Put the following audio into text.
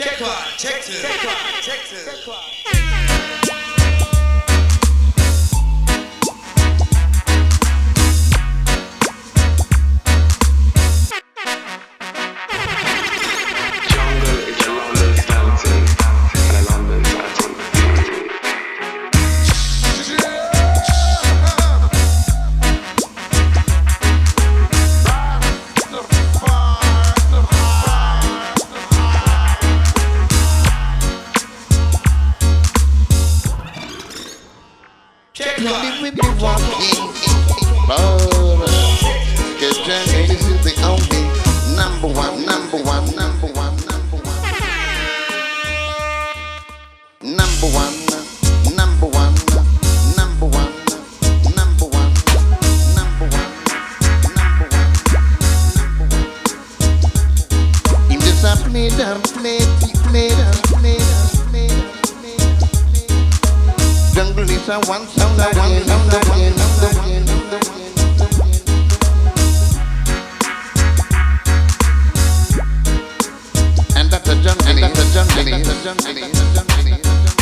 Check one, check two, check one, check two. Check one. Check one. live with me walking, but Cause Johnny, this is the only number one, number one, number one, number one. Number one, number one, number one, number one, number one, number one, number one. If this a play, down, play, play, down, play, down, And that's a jungle, and that's a jungle, and that's a jungle.